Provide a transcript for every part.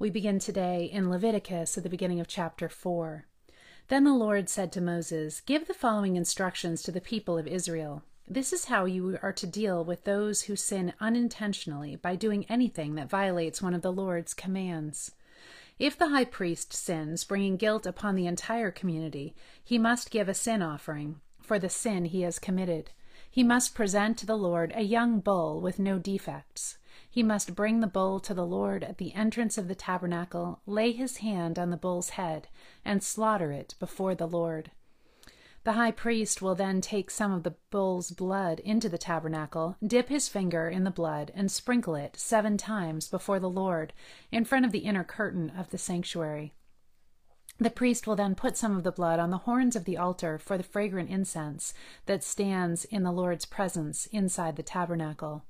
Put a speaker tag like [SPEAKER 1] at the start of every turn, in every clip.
[SPEAKER 1] We begin today in Leviticus at the beginning of chapter 4. Then the Lord said to Moses, Give the following instructions to the people of Israel. This is how you are to deal with those who sin unintentionally by doing anything that violates one of the Lord's commands. If the high priest sins, bringing guilt upon the entire community, he must give a sin offering for the sin he has committed. He must present to the Lord a young bull with no defects. He must bring the bull to the Lord at the entrance of the tabernacle, lay his hand on the bull's head, and slaughter it before the Lord. The high priest will then take some of the bull's blood into the tabernacle, dip his finger in the blood, and sprinkle it seven times before the Lord in front of the inner curtain of the sanctuary. The priest will then put some of the blood on the horns of the altar for the fragrant incense that stands in the Lord's presence inside the tabernacle.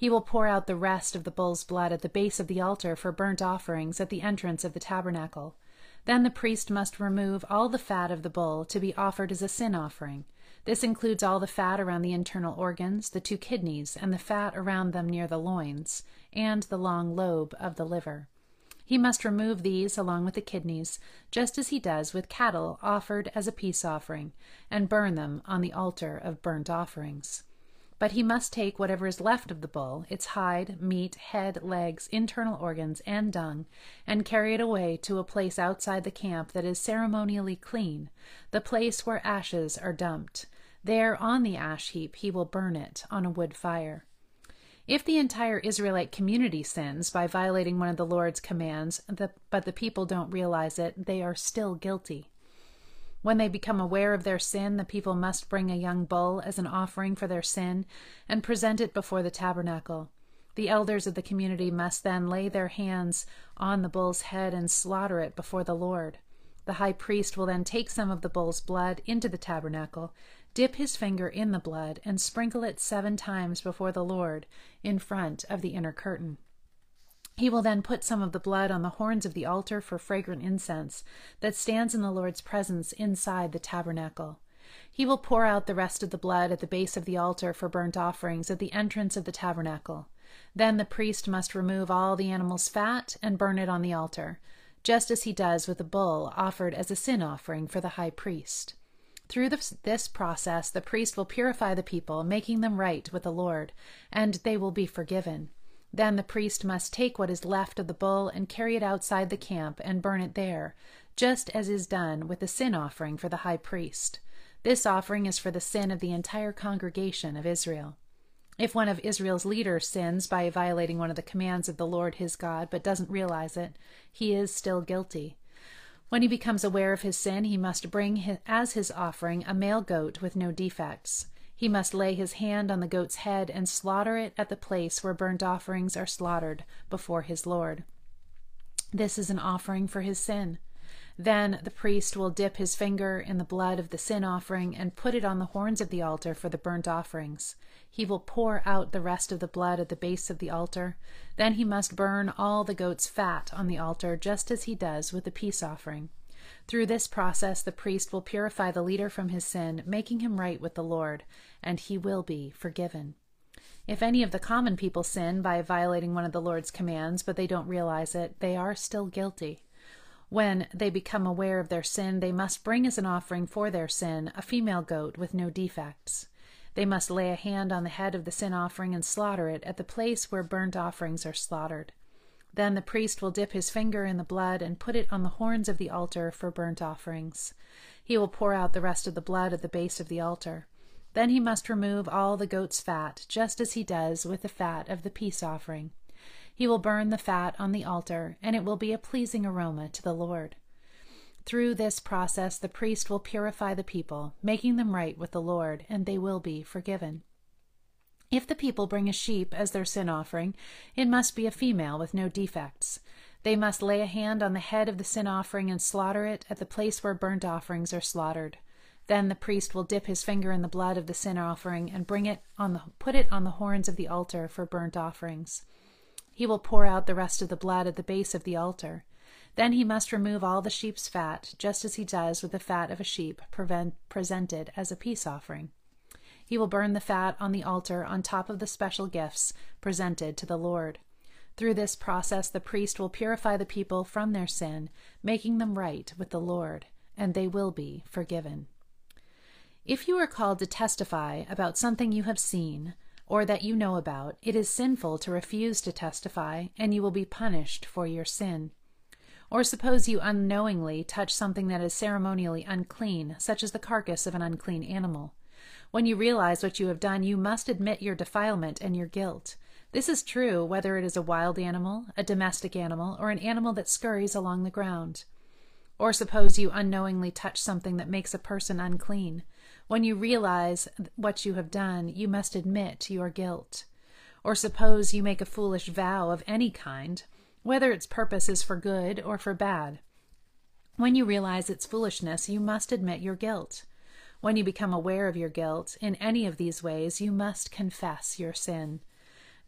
[SPEAKER 1] He will pour out the rest of the bull's blood at the base of the altar for burnt offerings at the entrance of the tabernacle. Then the priest must remove all the fat of the bull to be offered as a sin offering. This includes all the fat around the internal organs, the two kidneys, and the fat around them near the loins, and the long lobe of the liver. He must remove these along with the kidneys, just as he does with cattle offered as a peace offering, and burn them on the altar of burnt offerings. But he must take whatever is left of the bull, its hide, meat, head, legs, internal organs, and dung, and carry it away to a place outside the camp that is ceremonially clean, the place where ashes are dumped. There on the ash heap he will burn it on a wood fire. If the entire Israelite community sins by violating one of the Lord's commands, but the people don't realize it, they are still guilty. When they become aware of their sin, the people must bring a young bull as an offering for their sin and present it before the tabernacle. The elders of the community must then lay their hands on the bull's head and slaughter it before the Lord. The high priest will then take some of the bull's blood into the tabernacle dip his finger in the blood, and sprinkle it seven times before the Lord in front of the inner curtain. He will then put some of the blood on the horns of the altar for fragrant incense that stands in the Lord's presence inside the tabernacle. He will pour out the rest of the blood at the base of the altar for burnt offerings at the entrance of the tabernacle. Then the priest must remove all the animal's fat and burn it on the altar, just as he does with the bull offered as a sin offering for the high priest. Through this, this, process, the priest will purify the people, making them right with the Lord, and they will be forgiven. Then the priest must take what is left of the bull and carry it outside the camp and burn it there, just as is done with the sin offering for the high priest. This offering is for the sin of the entire congregation of Israel. If one of Israel's leaders sins by violating one of the commands of the Lord his God but doesn't realize it, he is still guilty. When he becomes aware of his sin, he must bring his, as his offering a male goat with no defects. He must lay his hand on the goat's head and slaughter it at the place where burnt offerings are slaughtered before his Lord. This is an offering for his sin. Then the priest will dip his finger in the blood of the sin offering and put it on the horns of the altar for the burnt offerings. He will pour out the rest of the blood at the base of the altar. Then he must burn all the goat's fat on the altar, just as he does with the peace offering. Through this process, the priest will purify the leader from his sin, making him right with the Lord, and he will be forgiven. If any of the common people sin by violating one of the Lord's commands, but they don't realize it, they are still guilty. When they become aware of their sin, they must bring as an offering for their sin a female goat with no defects. They must lay a hand on the head of the sin offering and slaughter it at the place where burnt offerings are slaughtered. Then the priest will dip his finger in the blood and put it on the horns of the altar for burnt offerings. He will pour out the rest of the blood at the base of the altar. Then he must remove all the goat's fat, just as he does with the fat of the peace offering. He will burn the fat on the altar, and it will be a pleasing aroma to the Lord. Through this process, the priest will purify the people, making them right with the Lord, and they will be forgiven. If the people bring a sheep as their sin offering, it must be a female with no defects. They must lay a hand on the head of the sin offering and slaughter it at the place where burnt offerings are slaughtered. Then the priest will dip his finger in the blood of the sin offering and bring it on the put it on the horns of the altar for burnt offerings. He will pour out the rest of the blood at the base of the altar. Then he must remove all the sheep's fat, just as he does with the fat of a sheep presented as a peace offering. He will burn the fat on the altar on top of the special gifts presented to the Lord. Through this process, the priest will purify the people from their sin, making them right with the Lord, and they will be forgiven. If you are called to testify about something you have seen or that you know about, it is sinful to refuse to testify, and you will be punished for your sin. Or suppose you unknowingly touch something that is ceremonially unclean, such as the carcass of an unclean animal. When you realize what you have done, you must admit your defilement and your guilt. This is true whether it is a wild animal, a domestic animal, or an animal that scurries along the ground. Or suppose you unknowingly touch something that makes a person unclean. When you realize what you have done, you must admit your guilt. Or suppose you make a foolish vow of any kind, whether its purpose is for good or for bad. When you realize its foolishness, you must admit your guilt. When you become aware of your guilt in any of these ways, you must confess your sin.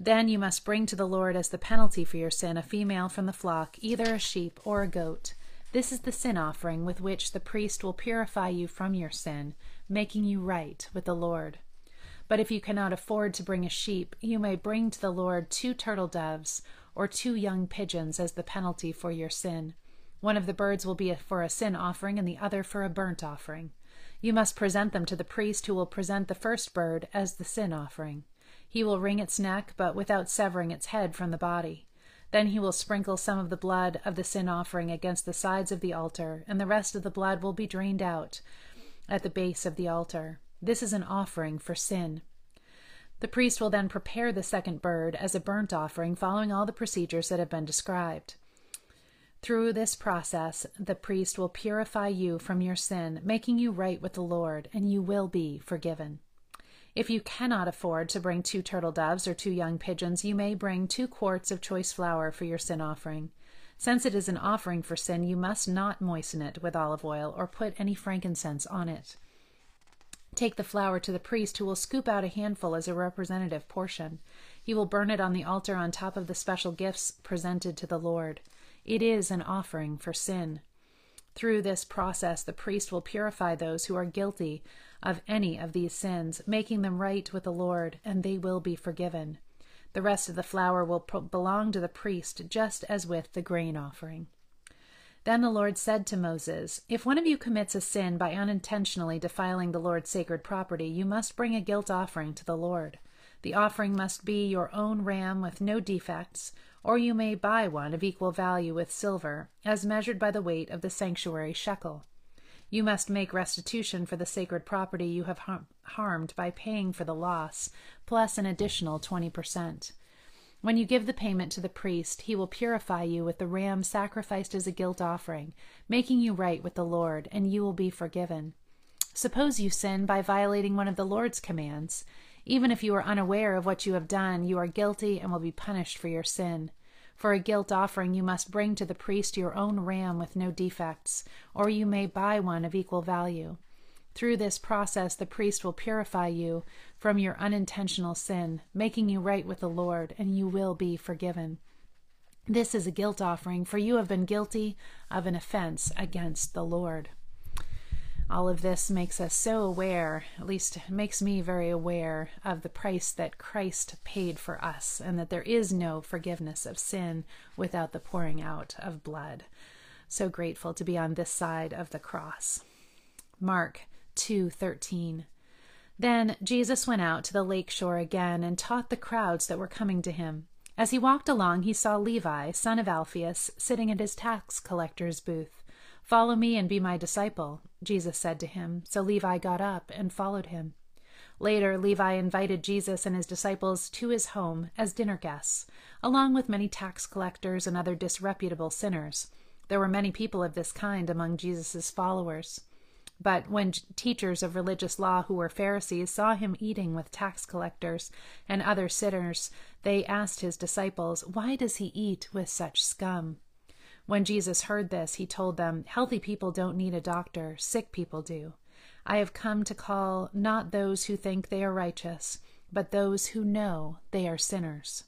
[SPEAKER 1] Then you must bring to the Lord as the penalty for your sin a female from the flock, either a sheep or a goat. This is the sin offering with which the priest will purify you from your sin, making you right with the Lord. But if you cannot afford to bring a sheep, you may bring to the Lord two turtle doves or two young pigeons as the penalty for your sin. One of the birds will be for a sin offering and the other for a burnt offering. You must present them to the priest who will present the first bird as the sin offering. He will wring its neck, but without severing its head from the body. Then he will sprinkle some of the blood of the sin offering against the sides of the altar, and the rest of the blood will be drained out at the base of the altar. This is an offering for sin. The priest will then prepare the second bird as a burnt offering, following all the procedures that have been described. Through this process, the priest will purify you from your sin, making you right with the Lord, and you will be forgiven. If you cannot afford to bring two turtle doves or two young pigeons, you may bring two quarts of choice flour for your sin offering. Since it is an offering for sin, you must not moisten it with olive oil or put any frankincense on it. Take the flour to the priest, who will scoop out a handful as a representative portion. He will burn it on the altar on top of the special gifts presented to the Lord. It is an offering for sin. Through this process, the priest will purify those who are guilty of any of these sins, making them right with the Lord, and they will be forgiven. The rest of the flour will belong to the priest, just as with the grain offering. Then the Lord said to Moses, If one of you commits a sin by unintentionally defiling the Lord's sacred property, you must bring a guilt offering to the Lord. The offering must be your own ram with no defects, or you may buy one of equal value with silver, as measured by the weight of the sanctuary shekel. You must make restitution for the sacred property you have har- harmed by paying for the loss, plus an additional 20%. When you give the payment to the priest, he will purify you with the ram sacrificed as a guilt offering, making you right with the Lord, and you will be forgiven. Suppose you sin by violating one of the Lord's commands. Even if you are unaware of what you have done, you are guilty and will be punished for your sin. For a guilt offering, you must bring to the priest your own ram with no defects, or you may buy one of equal value. Through this process, the priest will purify you from your unintentional sin, making you right with the Lord, and you will be forgiven. This is a guilt offering, for you have been guilty of an offense against the Lord all of this makes us so aware, at least makes me very aware of the price that Christ paid for us and that there is no forgiveness of sin without the pouring out of blood. So grateful to be on this side of the cross. Mark 2:13 Then Jesus went out to the lake shore again and taught the crowds that were coming to him. As he walked along, he saw Levi, son of Alphaeus, sitting at his tax collector's booth. Follow me and be my disciple, Jesus said to him. So Levi got up and followed him. Later, Levi invited Jesus and his disciples to his home as dinner guests, along with many tax collectors and other disreputable sinners. There were many people of this kind among Jesus' followers. But when teachers of religious law who were Pharisees saw him eating with tax collectors and other sinners, they asked his disciples, Why does he eat with such scum? When Jesus heard this, he told them, Healthy people don't need a doctor, sick people do. I have come to call not those who think they are righteous, but those who know they are sinners.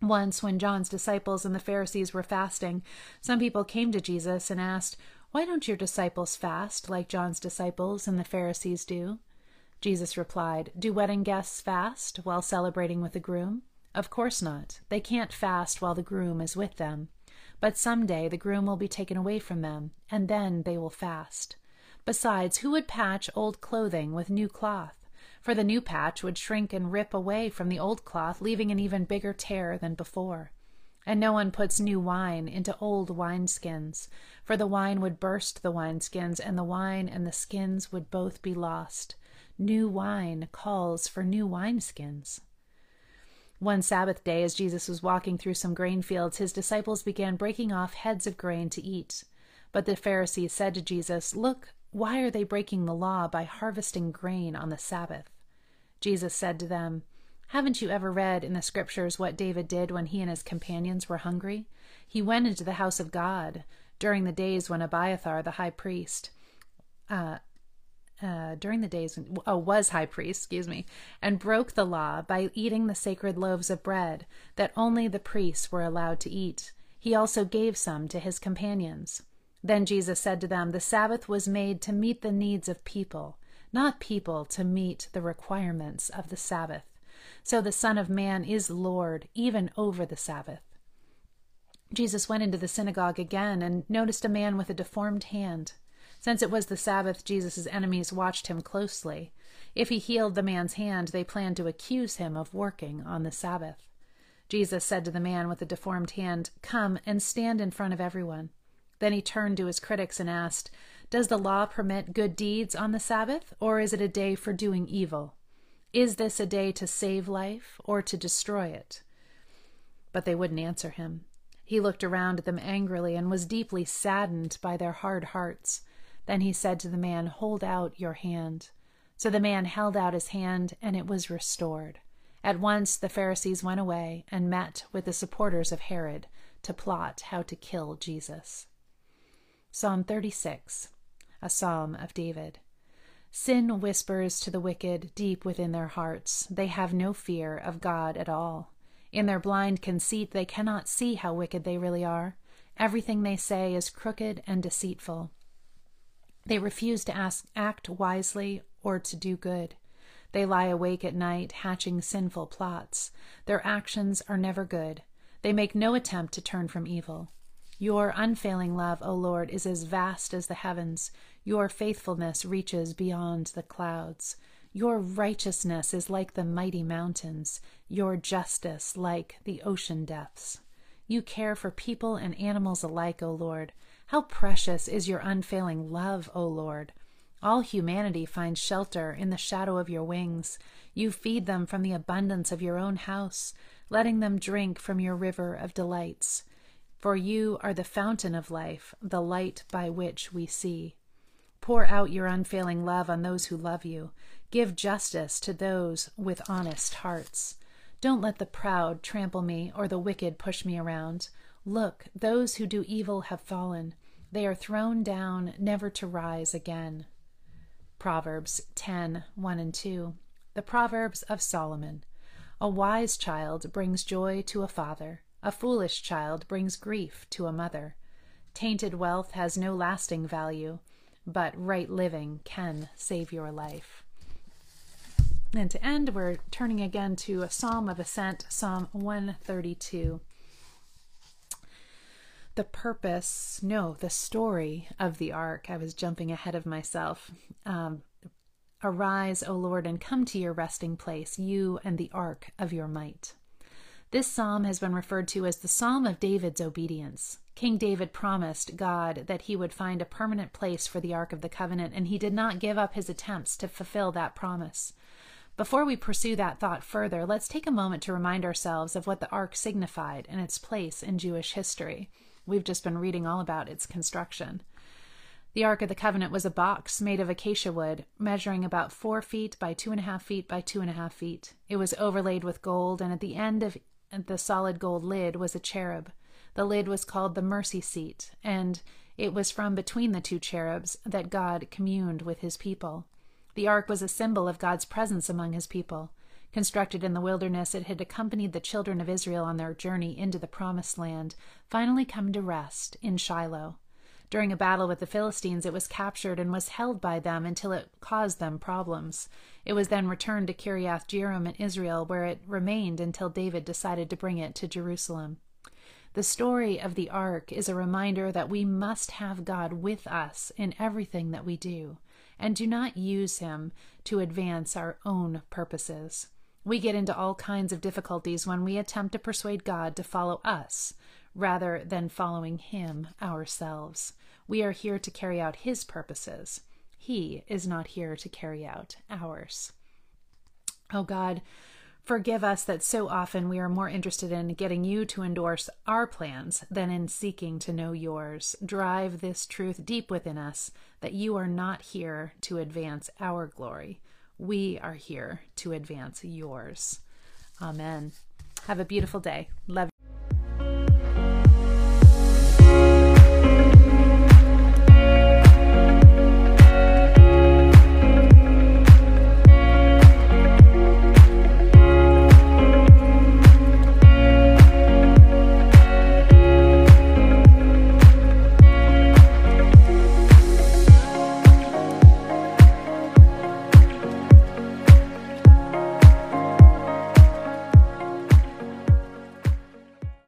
[SPEAKER 1] Once, when John's disciples and the Pharisees were fasting, some people came to Jesus and asked, Why don't your disciples fast like John's disciples and the Pharisees do? Jesus replied, Do wedding guests fast while celebrating with the groom? Of course not. They can't fast while the groom is with them. But some day the groom will be taken away from them, and then they will fast. Besides, who would patch old clothing with new cloth? For the new patch would shrink and rip away from the old cloth, leaving an even bigger tear than before. And no one puts new wine into old wineskins, for the wine would burst the wineskins, and the wine and the skins would both be lost. New wine calls for new wineskins. One Sabbath day, as Jesus was walking through some grain fields, his disciples began breaking off heads of grain to eat. But the Pharisees said to Jesus, Look, why are they breaking the law by harvesting grain on the Sabbath? Jesus said to them, Haven't you ever read in the Scriptures what David did when he and his companions were hungry? He went into the house of God during the days when Abiathar, the high priest, uh, uh, during the days when, oh, was high priest, excuse me, and broke the law by eating the sacred loaves of bread that only the priests were allowed to eat. He also gave some to his companions. Then Jesus said to them, The Sabbath was made to meet the needs of people, not people to meet the requirements of the Sabbath. So the Son of Man is Lord even over the Sabbath. Jesus went into the synagogue again and noticed a man with a deformed hand. Since it was the Sabbath, Jesus' enemies watched him closely. If he healed the man's hand, they planned to accuse him of working on the Sabbath. Jesus said to the man with the deformed hand, Come and stand in front of everyone. Then he turned to his critics and asked, Does the law permit good deeds on the Sabbath, or is it a day for doing evil? Is this a day to save life or to destroy it? But they wouldn't answer him. He looked around at them angrily and was deeply saddened by their hard hearts. Then he said to the man, Hold out your hand. So the man held out his hand, and it was restored. At once the Pharisees went away and met with the supporters of Herod to plot how to kill Jesus. Psalm 36, a psalm of David. Sin whispers to the wicked deep within their hearts. They have no fear of God at all. In their blind conceit, they cannot see how wicked they really are. Everything they say is crooked and deceitful. They refuse to ask, act wisely or to do good. They lie awake at night, hatching sinful plots. Their actions are never good. They make no attempt to turn from evil. Your unfailing love, O Lord, is as vast as the heavens. Your faithfulness reaches beyond the clouds. Your righteousness is like the mighty mountains, your justice like the ocean depths. You care for people and animals alike, O Lord. How precious is your unfailing love, O Lord! All humanity finds shelter in the shadow of your wings. You feed them from the abundance of your own house, letting them drink from your river of delights. For you are the fountain of life, the light by which we see. Pour out your unfailing love on those who love you. Give justice to those with honest hearts. Don't let the proud trample me or the wicked push me around. Look, those who do evil have fallen. They are thrown down, never to rise again. Proverbs 10 1 and 2. The Proverbs of Solomon. A wise child brings joy to a father, a foolish child brings grief to a mother. Tainted wealth has no lasting value, but right living can save your life. And to end, we're turning again to a Psalm of Ascent, Psalm 132 the purpose, no, the story of the ark. I was jumping ahead of myself. Um, Arise, O Lord, and come to your resting place, you and the ark of your might. This psalm has been referred to as the Psalm of David's obedience. King David promised God that he would find a permanent place for the Ark of the Covenant, and he did not give up his attempts to fulfill that promise. Before we pursue that thought further, let's take a moment to remind ourselves of what the Ark signified and its place in Jewish history. We've just been reading all about its construction. The Ark of the Covenant was a box made of acacia wood, measuring about four feet by two and a half feet by two and a half feet. It was overlaid with gold, and at the end of the solid gold lid was a cherub. The lid was called the mercy seat, and it was from between the two cherubs that God communed with his people. The ark was a symbol of God's presence among his people. Constructed in the wilderness, it had accompanied the children of Israel on their journey into the promised land, finally come to rest in Shiloh. During a battle with the Philistines, it was captured and was held by them until it caused them problems. It was then returned to Kiriath Jearim in Israel, where it remained until David decided to bring it to Jerusalem. The story of the ark is a reminder that we must have God with us in everything that we do, and do not use him to advance our own purposes. We get into all kinds of difficulties when we attempt to persuade God to follow us rather than following him ourselves. We are here to carry out His purposes. He is not here to carry out ours. Oh God, forgive us that so often we are more interested in getting you to endorse our plans than in seeking to know yours. Drive this truth deep within us that you are not here to advance our glory. We are here to advance yours. Amen. Have a beautiful day. Love